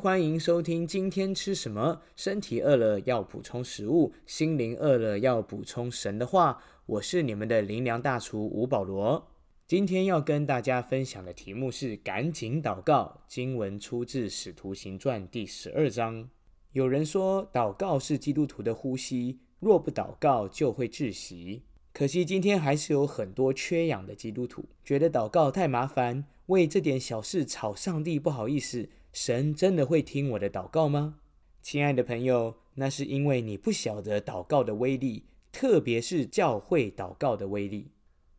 欢迎收听今天吃什么？身体饿了要补充食物，心灵饿了要补充神的话。我是你们的灵粮大厨吴保罗。今天要跟大家分享的题目是“赶紧祷告”。经文出自《使徒行传》第十二章。有人说，祷告是基督徒的呼吸，若不祷告就会窒息。可惜今天还是有很多缺氧的基督徒，觉得祷告太麻烦，为这点小事吵上帝不好意思。神真的会听我的祷告吗？亲爱的朋友，那是因为你不晓得祷告的威力，特别是教会祷告的威力。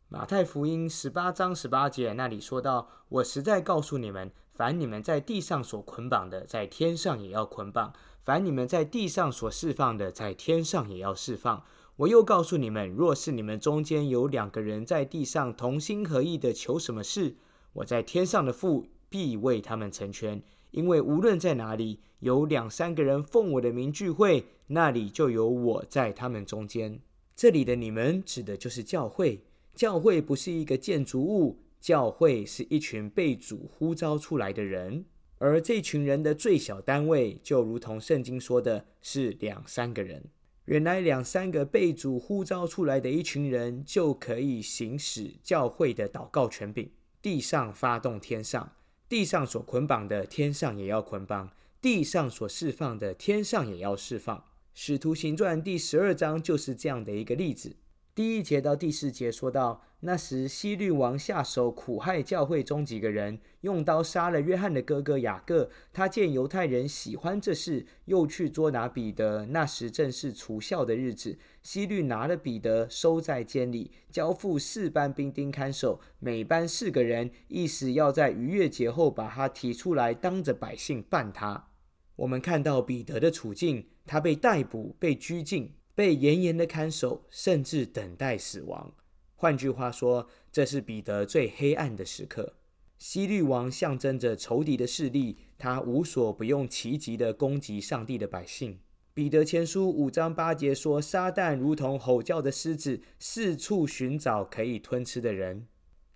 马太福音十八章十八节那里说到：“我实在告诉你们，凡你们在地上所捆绑的，在天上也要捆绑；凡你们在地上所释放的，在天上也要释放。”我又告诉你们，若是你们中间有两个人在地上同心合意的求什么事，我在天上的父必为他们成全。因为无论在哪里有两三个人奉我的名聚会，那里就有我在他们中间。这里的你们指的就是教会。教会不是一个建筑物，教会是一群被主呼召出来的人，而这群人的最小单位，就如同圣经说的，是两三个人。原来两三个被主呼召出来的一群人，就可以行使教会的祷告权柄，地上发动天上，地上所捆绑的，天上也要捆绑；地上所释放的，天上也要释放。使徒行传第十二章就是这样的一个例子。第一节到第四节说到，那时希律王下手苦害教会中几个人，用刀杀了约翰的哥哥雅各。他见犹太人喜欢这事，又去捉拿彼得。那时正是除孝的日子，希律拿了彼得收在监里，交付四班兵丁看守，每班四个人，意思要在逾越节后把他提出来，当着百姓办他。我们看到彼得的处境，他被逮捕，被拘禁。被严严的看守，甚至等待死亡。换句话说，这是彼得最黑暗的时刻。西律王象征着仇敌的势力，他无所不用其极的攻击上帝的百姓。彼得前书五章八节说：“撒旦如同吼叫的狮子，四处寻找可以吞吃的人。”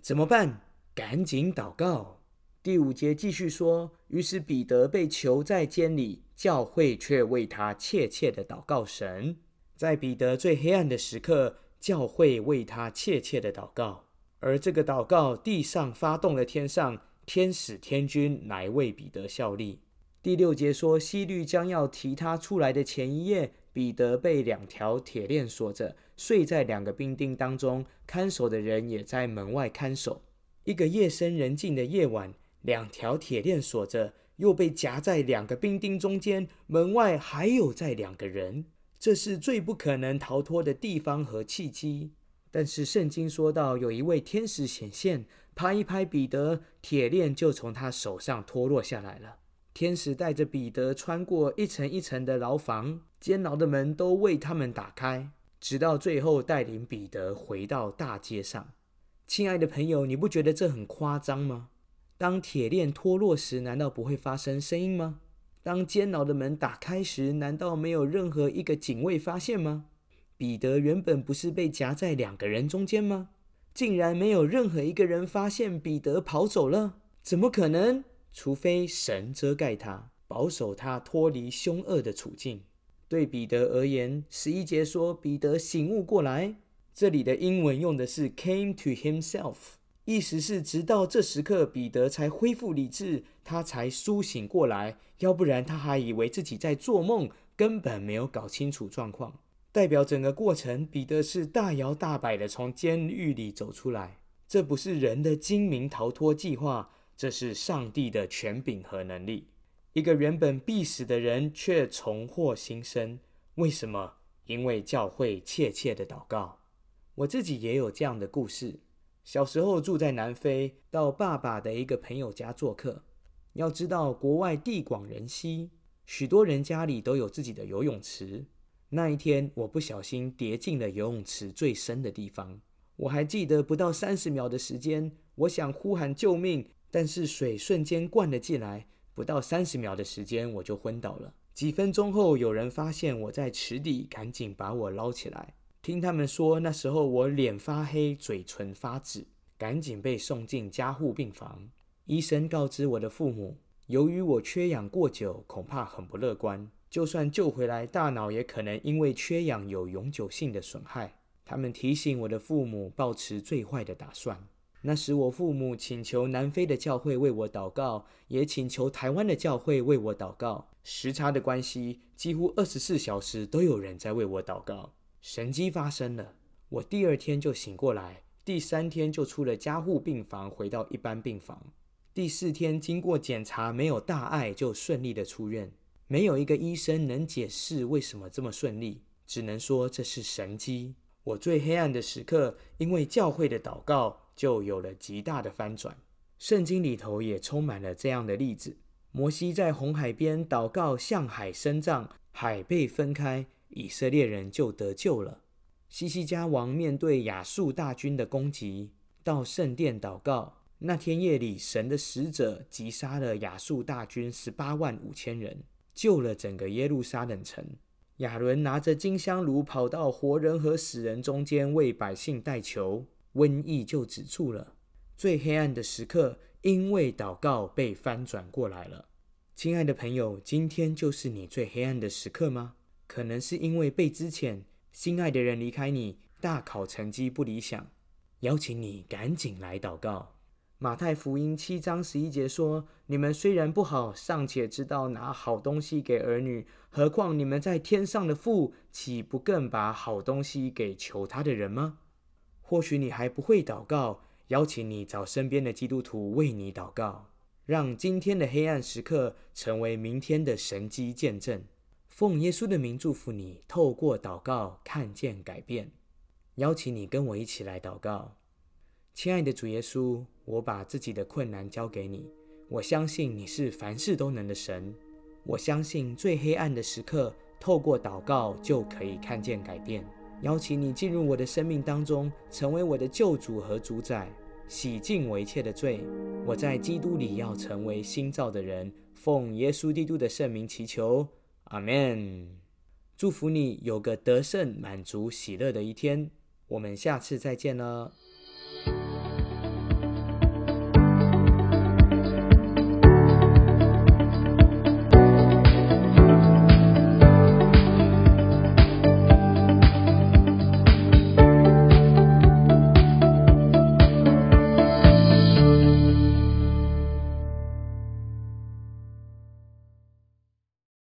怎么办？赶紧祷告。第五节继续说：“于是彼得被囚在监里，教会却为他切切的祷告神。”在彼得最黑暗的时刻，教会为他切切的祷告，而这个祷告，地上发动了天上天使天君来为彼得效力。第六节说，西律将要提他出来的前一夜，彼得被两条铁链锁着，睡在两个兵丁当中，看守的人也在门外看守。一个夜深人静的夜晚，两条铁链锁着，又被夹在两个兵丁中间，门外还有在两个人。这是最不可能逃脱的地方和契机。但是圣经说到，有一位天使显现，拍一拍彼得，铁链就从他手上脱落下来了。天使带着彼得穿过一层一层的牢房，监牢的门都为他们打开，直到最后带领彼得回到大街上。亲爱的朋友，你不觉得这很夸张吗？当铁链脱落时，难道不会发生声音吗？当监牢的门打开时，难道没有任何一个警卫发现吗？彼得原本不是被夹在两个人中间吗？竟然没有任何一个人发现彼得跑走了？怎么可能？除非神遮盖他，保守他脱离凶恶的处境。对彼得而言，十一节说彼得醒悟过来。这里的英文用的是 came to himself。意思是，直到这时刻，彼得才恢复理智，他才苏醒过来。要不然，他还以为自己在做梦，根本没有搞清楚状况。代表整个过程，彼得是大摇大摆的从监狱里走出来。这不是人的精明逃脱计划，这是上帝的权柄和能力。一个原本必死的人，却重获新生。为什么？因为教会切切的祷告。我自己也有这样的故事。小时候住在南非，到爸爸的一个朋友家做客。要知道，国外地广人稀，许多人家里都有自己的游泳池。那一天，我不小心跌进了游泳池最深的地方。我还记得，不到三十秒的时间，我想呼喊救命，但是水瞬间灌了进来，不到三十秒的时间，我就昏倒了。几分钟后，有人发现我在池底，赶紧把我捞起来。听他们说，那时候我脸发黑，嘴唇发紫，赶紧被送进加护病房。医生告知我的父母，由于我缺氧过久，恐怕很不乐观。就算救回来，大脑也可能因为缺氧有永久性的损害。他们提醒我的父母保持最坏的打算。那时，我父母请求南非的教会为我祷告，也请求台湾的教会为我祷告。时差的关系，几乎二十四小时都有人在为我祷告。神迹发生了，我第二天就醒过来，第三天就出了加护病房，回到一般病房。第四天经过检查，没有大碍，就顺利的出院。没有一个医生能解释为什么这么顺利，只能说这是神机。我最黑暗的时刻，因为教会的祷告，就有了极大的翻转。圣经里头也充满了这样的例子：摩西在红海边祷告，向海伸杖，海被分开，以色列人就得救了。西西家王面对亚述大军的攻击，到圣殿祷告。那天夜里，神的使者击杀了亚述大军十八万五千人，救了整个耶路撒冷城。亚伦拿着金香炉跑到活人和死人中间，为百姓代求，瘟疫就止住了。最黑暗的时刻，因为祷告被翻转过来了。亲爱的朋友，今天就是你最黑暗的时刻吗？可能是因为被之前心爱的人离开你，大考成绩不理想，邀请你赶紧来祷告。马太福音七章十一节说：“你们虽然不好，尚且知道拿好东西给儿女，何况你们在天上的父，岂不更把好东西给求他的人吗？”或许你还不会祷告，邀请你找身边的基督徒为你祷告，让今天的黑暗时刻成为明天的神迹见证。奉耶稣的名祝福你，透过祷告看见改变。邀请你跟我一起来祷告。亲爱的主耶稣，我把自己的困难交给你。我相信你是凡事都能的神。我相信最黑暗的时刻，透过祷告就可以看见改变。邀请你进入我的生命当中，成为我的救主和主宰，洗净我一切的罪。我在基督里要成为新造的人。奉耶稣基督的圣名祈求，阿门。祝福你有个得胜、满足、喜乐的一天。我们下次再见了。